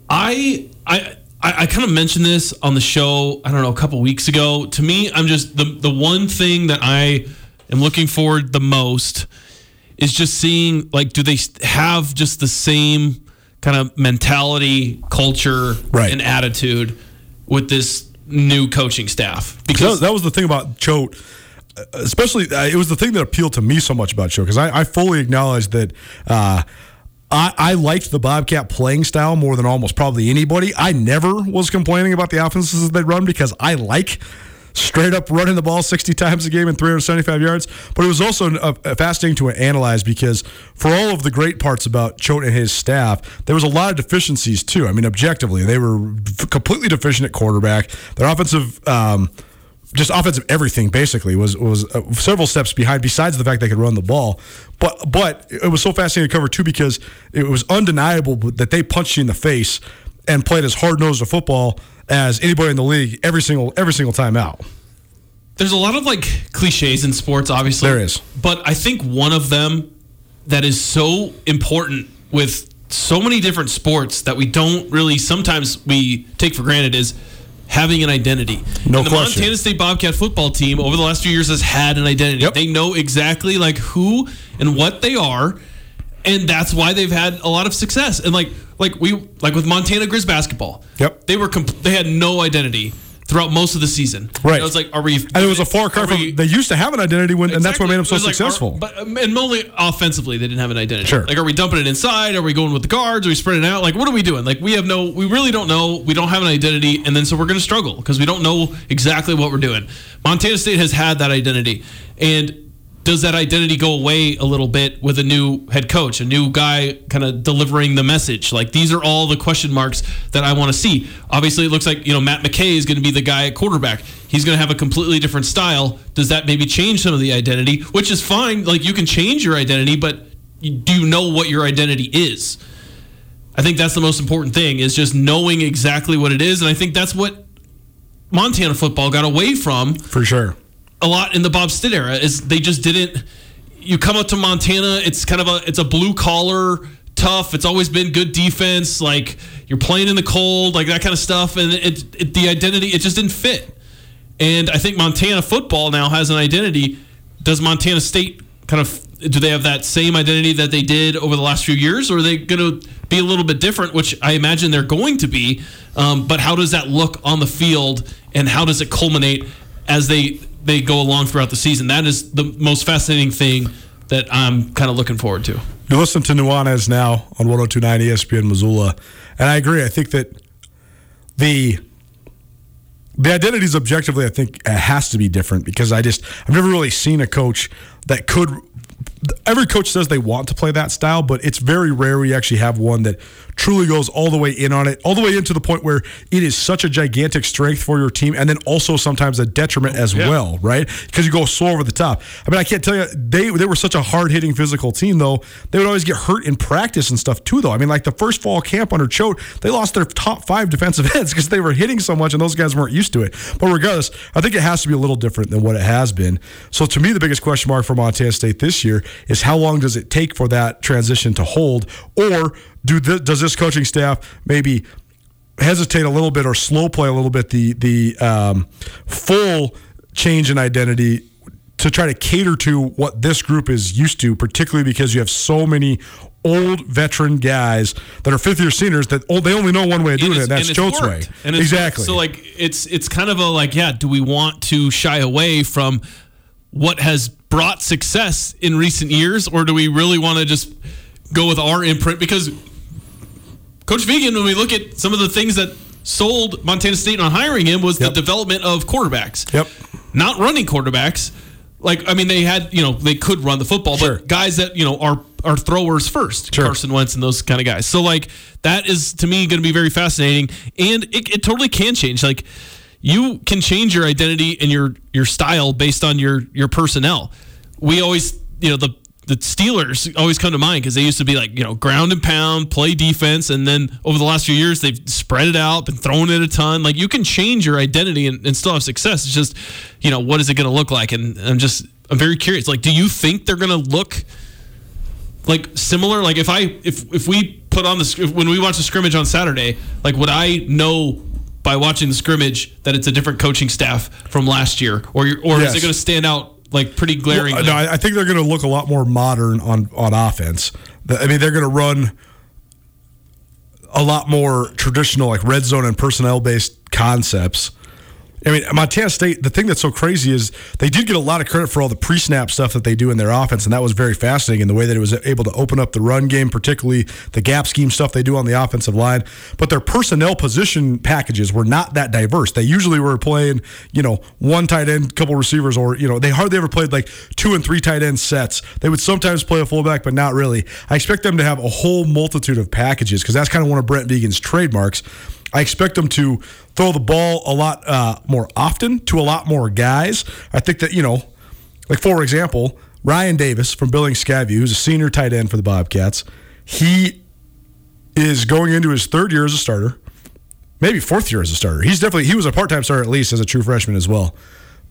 I I I, I kind of mentioned this on the show, I don't know, a couple weeks ago. To me, I'm just the the one thing that I am looking forward the most is just seeing like do they have just the same kind of mentality, culture, Right. and attitude with this new coaching staff? Because that was the thing about Choate. Especially, uh, it was the thing that appealed to me so much about Choate because I, I fully acknowledge that uh, I, I liked the Bobcat playing style more than almost probably anybody. I never was complaining about the offenses that they run because I like straight up running the ball 60 times a game and 375 yards. But it was also uh, fascinating to analyze because for all of the great parts about Choate and his staff, there was a lot of deficiencies too. I mean, objectively, they were completely deficient at quarterback. Their offensive. Um, just offensive everything basically was was uh, several steps behind. Besides the fact they could run the ball, but but it was so fascinating to cover too because it was undeniable that they punched you in the face and played as hard nosed a football as anybody in the league every single every single time out. there's a lot of like cliches in sports, obviously. There is. But I think one of them that is so important with so many different sports that we don't really sometimes we take for granted is having an identity. No and the question. Montana State Bobcat football team over the last few years has had an identity. Yep. They know exactly like who and what they are, and that's why they've had a lot of success. And like like we like with Montana Grizz basketball. Yep. They were comp- they had no identity. Throughout most of the season. Right. It was like, are we? And it was a far cry from. They used to have an identity when, and that's what made them so like, successful. are- but um, and only offensively, they didn't have an identity. Sure. Like, are we dumping it inside? Are we going with the guards? Are we spreading it out? Like, what are we doing? Like, we have no, we really don't know. We don't have an identity, and then so we're going to struggle because we don't know exactly what we're doing. Montana State has had that identity, and does that identity go away a little bit with a new head coach, a new guy kind of delivering the message? Like these are all the question marks that I want to see. Obviously, it looks like you know Matt McKay is going to be the guy at quarterback. He's going to have a completely different style. Does that maybe change some of the identity? Which is fine. Like you can change your identity, but do you know what your identity is? I think that's the most important thing is just knowing exactly what it is, and I think that's what Montana football got away from for sure. A lot in the Bob Stitt era is they just didn't. You come up to Montana, it's kind of a it's a blue collar tough. It's always been good defense. Like you're playing in the cold, like that kind of stuff, and it, it the identity it just didn't fit. And I think Montana football now has an identity. Does Montana State kind of do they have that same identity that they did over the last few years, or are they going to be a little bit different? Which I imagine they're going to be. Um, but how does that look on the field, and how does it culminate as they they go along throughout the season? That is the most fascinating thing that I'm kind of looking forward to. You listen to Nuanez now on 1029 ESPN Missoula. And I agree. I think that the the identity is objectively, I think, it has to be different because I just I've never really seen a coach that could. Every coach says they want to play that style, but it's very rare we actually have one that truly goes all the way in on it, all the way into the point where it is such a gigantic strength for your team, and then also sometimes a detriment as well, right? Because you go so over the top. I mean, I can't tell you they they were such a hard hitting physical team though. They would always get hurt in practice and stuff too, though. I mean, like the first fall camp under Choate, they lost their top five defensive ends because they were hitting so much, and those guys weren't used to it. But regardless, I think it has to be a little different than what it has been. So to me, the biggest question mark for Montana State this year is how long does it take for that transition to hold, or do the, does this coaching staff maybe hesitate a little bit or slow play a little bit the the um, full change in identity to try to cater to what this group is used to, particularly because you have so many old veteran guys that are fifth year seniors that oh, they only know one way of doing it, and that's Choate's way. And exactly. worked. So like it's it's kind of a like yeah, do we want to shy away from what has brought success in recent years, or do we really want to just go with our imprint? Because Coach Vigen, when we look at some of the things that sold Montana State on hiring him, was Yep. the development of quarterbacks. Yep. Not running quarterbacks. Like I mean, they had you know they could run the football, Sure. but guys that you know are are throwers first, Sure. Carson Wentz and those kind of guys. So like that is to me going to be very fascinating, and it, it totally can change. Like you can change your identity and your your style based on your your personnel. We always you know the the Steelers always come to mind because they used to be like you know ground and pound, play defense, and then over the last few years they've spread it out, been throwing it a ton. Like you can change your identity and, and still have success. It's just you know what is it going to look like, and I'm just I'm very curious. Like, do you think they're going to look like similar? Like if I if if we put on the when we watch the scrimmage on Saturday, like would I know by watching the scrimmage that it's a different coaching staff from last year, or or Yes. is it going to stand out like pretty glaring? Well, no, I I think they're going to look a lot more modern on on offense. I mean, they're going to run a lot more traditional, like red zone and personnel based concepts. I mean, Montana State, the thing that's so crazy is they did get a lot of credit for all the pre snap stuff that they do in their offense, and that was very fascinating in the way that it was able to open up the run game, particularly the gap scheme stuff they do on the offensive line. But their personnel position packages were not that diverse. They usually were playing, you know, one tight end, couple receivers, or, you know, they hardly ever played like two and three tight end sets. They would sometimes play a fullback, but not really. I expect them to have a whole multitude of packages because that's kind of one of Brent Vigen's trademarks. I expect them to throw the ball a lot uh, more often to a lot more guys. I think that, you know, like for example, Ryan Davis from Billings Skyview, who's a senior tight end for the Bobcats, he is going into his third year as a starter, maybe fourth year as a starter. He's definitely he was a part time starter at least as a true freshman as well.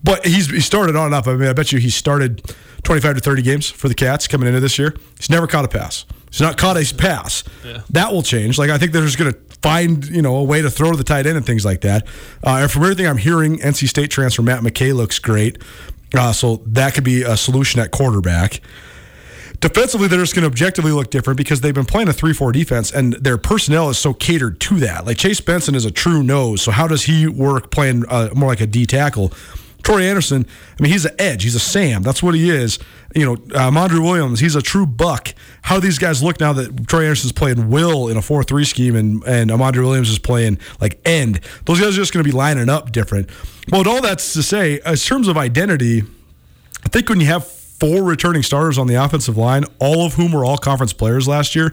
But he's he started on and off. I mean, I bet you he started 25 to 30 games for the Cats coming into this year. He's never caught a pass. He's not caught a pass. That will change. Like I think they're just going to find you know a way to throw to the tight end and things like that. Uh, and from everything I'm hearing, NC State transfer Matt McKay looks great. Uh, so that could be a solution at quarterback. Defensively, they're just going to objectively look different because they've been playing a 3 4 defense and their personnel is so catered to that. Like Chase Benson is a true nose. So, how does he work playing uh, more like a D tackle? Troy Anderson, I mean, he's an edge. He's a Sam. That's what he is. You know, uh, Mondre Williams, he's a true buck. How these guys look now that Troy Anderson's playing will in a 4 3 scheme and, and Amandre Williams is playing like end, those guys are just going to be lining up different. Well, all that's to say, in terms of identity, I think when you have four returning starters on the offensive line, all of whom were all conference players last year,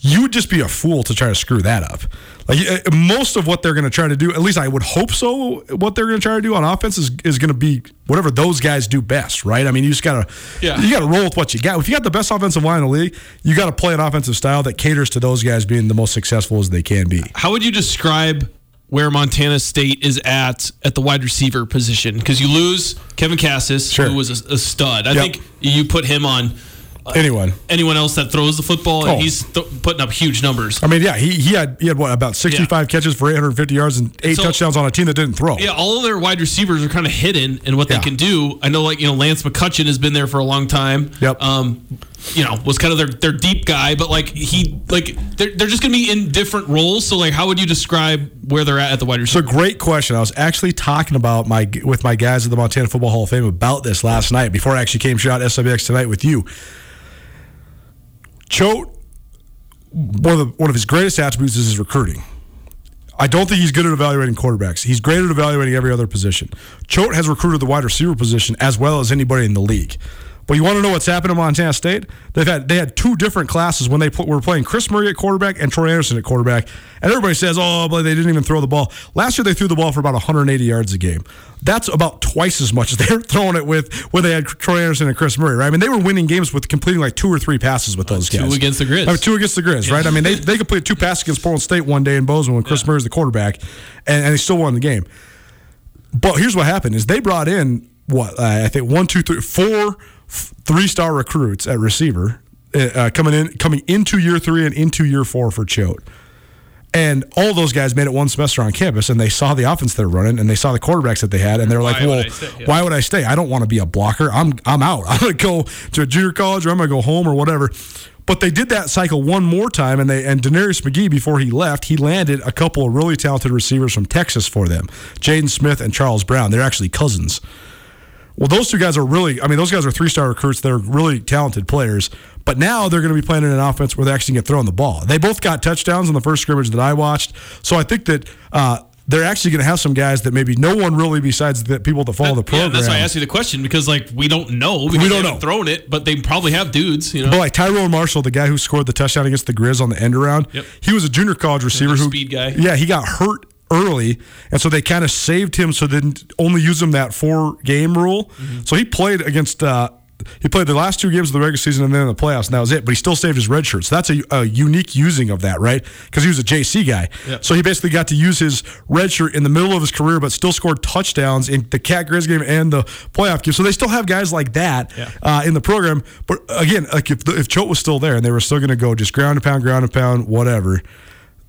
you would just be a fool to try to screw that up. Like uh, most of what they're going to try to do, at least I would hope so. What they're going to try to do on offense is, is going to be whatever those guys do best, right? I mean, you just got to Yeah. you got to roll with what you got. If you got the best offensive line in the league, you got to play an offensive style that caters to those guys being the most successful as they can be. How would you describe where Montana State is at at the wide receiver position? Because you lose Kevin Kassis, Sure. who was a, a stud. I Yep. think you put him on Anyone. anyone else that throws the football, Oh. and he's th- putting up huge numbers. I mean, yeah, he, he had he had what about sixty five catches for eight hundred fifty yards and eight So- touchdowns on a team that didn't throw. Yeah, all of their wide receivers are kind of hidden in what Yeah. they can do. I know, like you know, Lance McCutcheon has been there for a long time. Yep. Um, you know, was kind of their, their deep guy, but like he like they're, they're just gonna be in different roles. So like, how would you describe where they're at at the wide receiver? great question. I was actually talking about my with my guys at the Montana Football Hall of Fame about this last night before I actually came shot SWX tonight with you. Choate, one of the, one of his greatest attributes is his recruiting. I don't think he's good at evaluating quarterbacks. He's great at evaluating every other position. Choate has recruited the wide receiver position as well as anybody in the league. But you want to know what's happened in Montana State? They've had they had two different classes when they put, were playing Chris Murray at quarterback and Troy Anderson at quarterback, and everybody says, "Oh, but they didn't even throw the ball." Last year they threw the ball for about 180 yards a game. That's about twice as much as they're throwing it with when they had Troy Anderson and Chris Murray. Right? I mean, they were winning games with completing like two or three passes with those two guys. against the Grizz. I mean, two against the Grizz, right? I mean, they they completed two passes against Portland State one day in Bozeman when Chris murray Murray's the quarterback, and, and they still won the game. But here's what happened: is they brought in what uh, I think one, two, three, four three star recruits at receiver uh, uh, coming in coming into year three and into year four for Choate. And all those guys made it one semester on campus, and they saw the offense they're running, and they saw the quarterbacks that they had, and they're like, would "Well, stay? Yeah. why would I stay? I don't want to be a blocker. I'm I'm out. I'm gonna go to a junior college, or I'm gonna go home, or whatever." But they did that cycle one more time, and they and Daenerys McGee before he left, he landed a couple of really talented receivers from Texas for them, Jaden Smith and Charles Brown. They're actually cousins. Well, those two guys are really, I mean, those guys are three star recruits. They're really talented players. But now they're going to be playing in an offense where they actually get throwing the ball. They both got touchdowns in the first scrimmage that I watched. So I think that uh, they're actually going to have some guys that maybe no one really besides the people that follow the program. Yeah, that's why I asked you the question because like we don't know. Because We don't know. Thrown it, but they probably have dudes. You know, But like Tyrone Marshall, the guy who scored the touchdown against the Grizz on the end around, Yep. he was a junior college receiver who speed guy. Yeah, he got hurt early, and so they kind of saved him so they didn't only use him that four game rule. Mm-hmm. So he played against. Uh, he played the last two games of the regular season and then in the playoffs, and that was it. But he still saved his red shirt. So that's a, a unique using of that, right? Because he was a JC guy. Yep. So he basically got to use his red shirt in the middle of his career, but still scored touchdowns in the Cat Grizz game and the playoff game. So they still have guys like that Yeah. uh, in the program. But again, like if if Choate was still there and they were still going to go just ground and pound, ground and pound, whatever,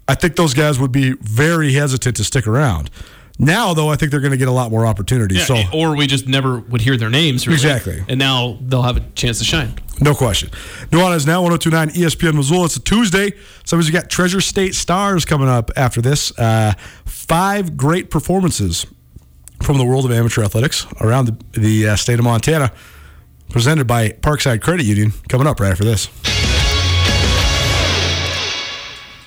I think those guys would be very hesitant to stick around. Now, though, I think they're going to get a lot more opportunities. Yeah, so or we just never would hear their names. Really. Exactly. And now they'll have a chance to shine. No question. Nuanez now 1029 ESPN Missoula. It's a Tuesday. So we got Treasure State Stars coming up after this. Uh, five great performances from the world of amateur athletics around the, the uh, state of Montana, presented by Parkside Credit Union. Coming up right after this.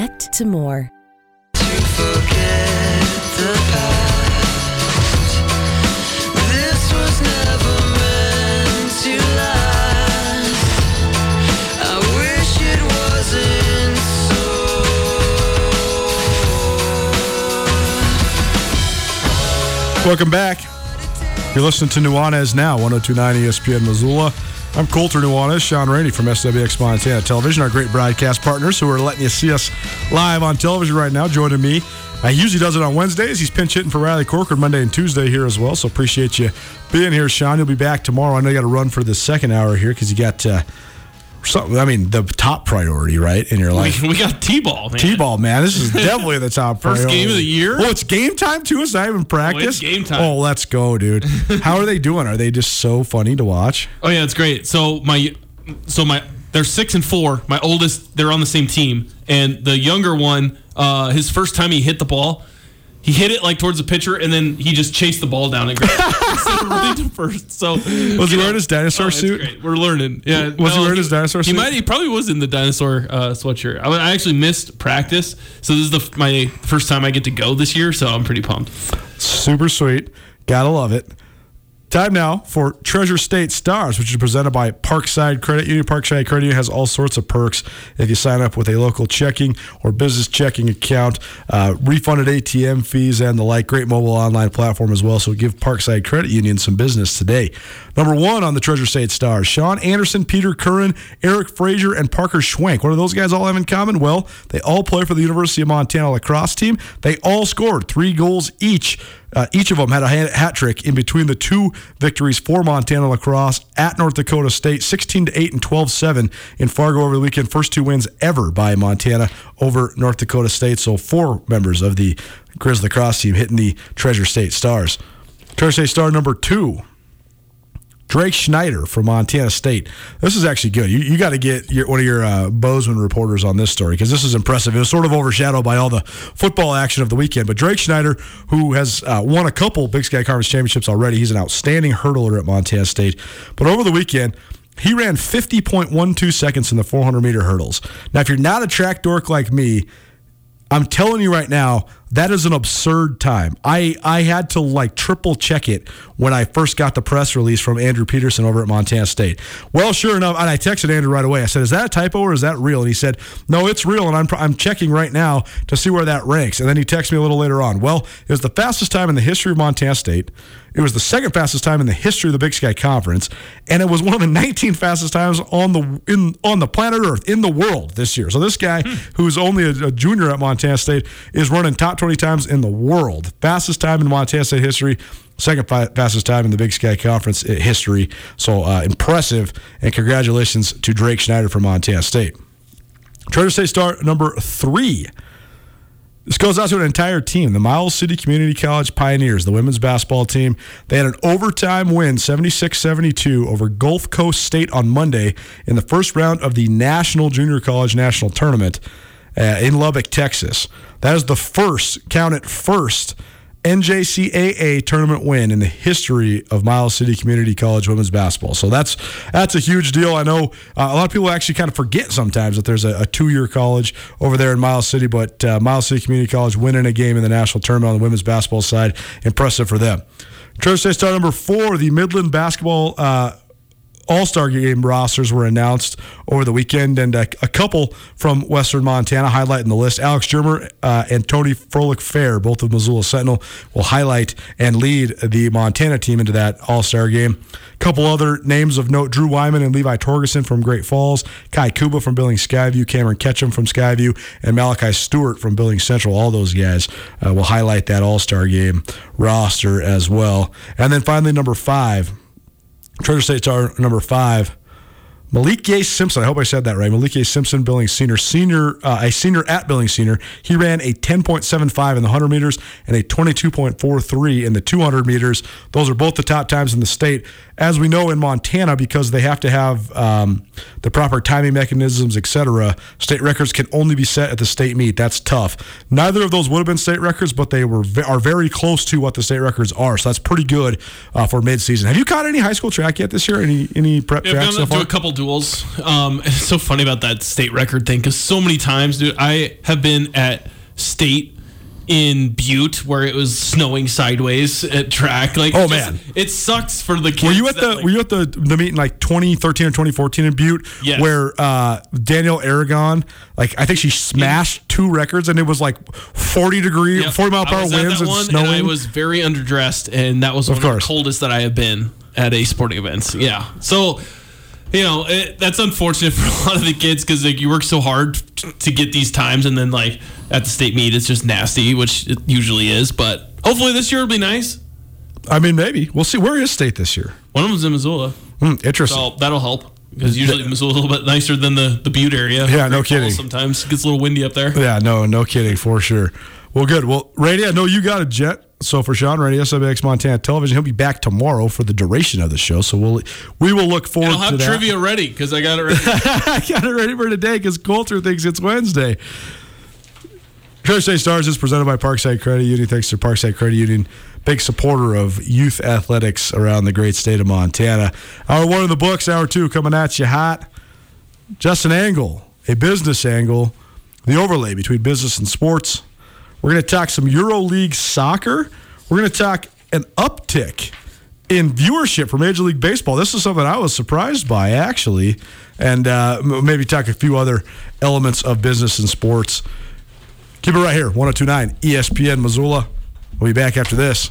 more. Meant to so. Welcome back. You're listening to Nuanez now, 1029 ESPN Missoula. I'm Colter Nuanez, Shaun Rainey from SWX Montana Television, our great broadcast partners who are letting you see us live on television right now. Joining me, uh, he usually does it on Wednesdays. He's pinch hitting for Riley Corcoran Monday and Tuesday here as well. So appreciate you being here, Shaun. You'll be back tomorrow. I know you got to run for the second hour here because you got uh, something. I mean, the top priority, right, in your life. We, we got T-ball, man. T-ball, man. This is definitely the top First priority. game of the year? Oh, it's game time too. It's not even practice. game time. Oh, let's go, dude. How are they doing? Are they just so funny to watch? Oh yeah, it's great. So my, so my, they're six and four. My oldest, they're on the same team, and the younger one, uh, his first time he hit the ball, he hit it like towards the pitcher, and then he just chased the ball down and grabbed it instead running to first. So Was he know, wearing his dinosaur oh, suit? We're learning. Yeah, Was he wearing his dinosaur he suit? might. He probably was in the dinosaur uh, sweatshirt. I, I actually missed practice, so this is the my first time I get to go this year. So I'm pretty pumped. Super sweet. Gotta love it. Time now for Treasure State Stars, which is presented by Parkside Credit Union. Parkside Credit Union has all sorts of perks if you sign up with a local checking or business checking account, uh, refunded ATM fees, and the like. Great mobile online platform as well. So give Parkside Credit Union some business today. Number one on the Treasure State Stars Sean Anderson, Peter Curran, Eric Frazier, and Parker Schwenk. What do those guys all have in common? Well, they all play for the University of Montana lacrosse team. They all scored three goals each. Uh, each of them had a hat, trick in between the two victories for Montana lacrosse at North Dakota State, 16 to 8 and 12 7 in Fargo over the weekend. First two wins ever by Montana over North Dakota State. So four members of the Grizz lacrosse team hitting the Treasure State Stars. Treasure State Star number two. Drake Schneider from Montana State. This is actually good. You, you got to get your, one of your uh, Bozeman reporters on this story because this is impressive. It was sort of overshadowed by all the football action of the weekend. But Drake Schneider, who has uh, won a couple Big Sky Conference championships already, he's an outstanding hurdler at Montana State. But over the weekend, he ran 50.12 seconds in the 400 meter hurdles. Now, if you're not a track dork like me, I'm telling you right now, that is an absurd time. I, I had to like triple check it when I first got the press release from Andrew Peterson over at Montana State. Well, sure enough, and I texted Andrew right away. I said, "Is that a typo or is that real?" And he said, "No, it's real." And I'm I'm checking right now to see where that ranks. And then he texted me a little later on. Well, it was the fastest time in the history of Montana State. It was the second fastest time in the history of the Big Sky Conference, and it was one of the 19 fastest times on the in on the planet Earth in the world this year. So this guy, hmm. who's only a, a junior at Montana State, is running top 20 times in the world. Fastest time in Montana State history. Second fastest time in the Big Sky Conference uh, history. So uh, impressive, and congratulations to Drake Schneider from Montana State. Treasure State star number three. This goes out to an entire team. The Miles City Community College Pioneers, the women's basketball team. They had an overtime win, 76 72, over Gulf Coast State on Monday in the first round of the National Junior College National Tournament uh, in Lubbock, Texas. That is the first, count it first, NJCAA tournament win in the history of Miles City Community College women's basketball. So that's that's a huge deal. I know uh, a lot of people actually kind of forget sometimes that there's a, a two-year college over there in Miles City, but uh, Miles City Community College winning a game in the national tournament on the women's basketball side, impressive for them. Treasure State star number four, the Midland basketball. Uh, all Star game rosters were announced over the weekend, and a, a couple from Western Montana highlighting the list. Alex Germer uh, and Tony Froelich Fair, both of Missoula Sentinel, will highlight and lead the Montana team into that All Star game. A couple other names of note Drew Wyman and Levi Torgerson from Great Falls, Kai Kuba from Billings Skyview, Cameron Ketchum from Skyview, and Malachi Stewart from Billings Central. All those guys uh, will highlight that All Star game roster as well. And then finally, number five. Treasure State our number five, Malik Gay Simpson. I hope I said that right. Malik Gay Simpson, Billings senior, senior, uh, a senior at Billings senior. He ran a 10.75 in the 100 meters and a 22.43 in the 200 meters. Those are both the top times in the state. As we know in Montana, because they have to have um, the proper timing mechanisms, etc. State records can only be set at the state meet. That's tough. Neither of those would have been state records, but they were are very close to what the state records are. So that's pretty good uh, for midseason. Have you caught any high school track yet this year? Any any prep Yeah, track I've so far? to a couple duels. Um, it's so funny about that state record thing because so many times, dude, I have been at state in Butte where it was snowing sideways at track. Like, Oh, it just- man. it sucks for the kids. Were you at that, the like- Were you at the the meet in like 2013 or 2014 in Butte, Yes. where uh, Daniel Aragon, like I think she smashed two records, and it was like 40 degree, Yep. 40 mile per hour winds and one, snowing. And I was very underdressed, and that was one of, course. the coldest that I have been at a sporting event. Yeah. So you know it, that's unfortunate for a lot of the kids because like you work so hard t- to get these times, and then like at the state meet, it's just nasty, which it usually is. But hopefully this year will be nice. I mean, maybe we'll see. Where is state this year? One of them's in Missoula, Hmm, interesting. so that'll help because usually Missoula's a little bit nicer than the the Butte area. Yeah, no kidding. Sometimes it gets a little windy up there. Yeah, no, no kidding, for sure. Well, good. Well, Rainey, I know you got a jet. So for Shaun Rainey, SWX Montana Television, he'll be back tomorrow for the duration of the show. So we'll we will look forward I'll have to that. trivia ready because I got it ready. I got it ready for today because Colter thinks it's Wednesday. State Stars is presented by Parkside Credit Union. Thanks to Parkside Credit Union, big supporter of youth athletics around the great state of Montana. Hour one of the books, hour two coming at you hot. Just an angle, a business angle, the overlay between business and sports. We're going to talk some EuroLeague soccer. We're going to talk an uptick in viewership for Major League Baseball. This is something I was surprised by, actually, and uh, maybe talk a few other elements of business and sports. Keep it right here, 1029 ESPN Missoula. We'll be back after this.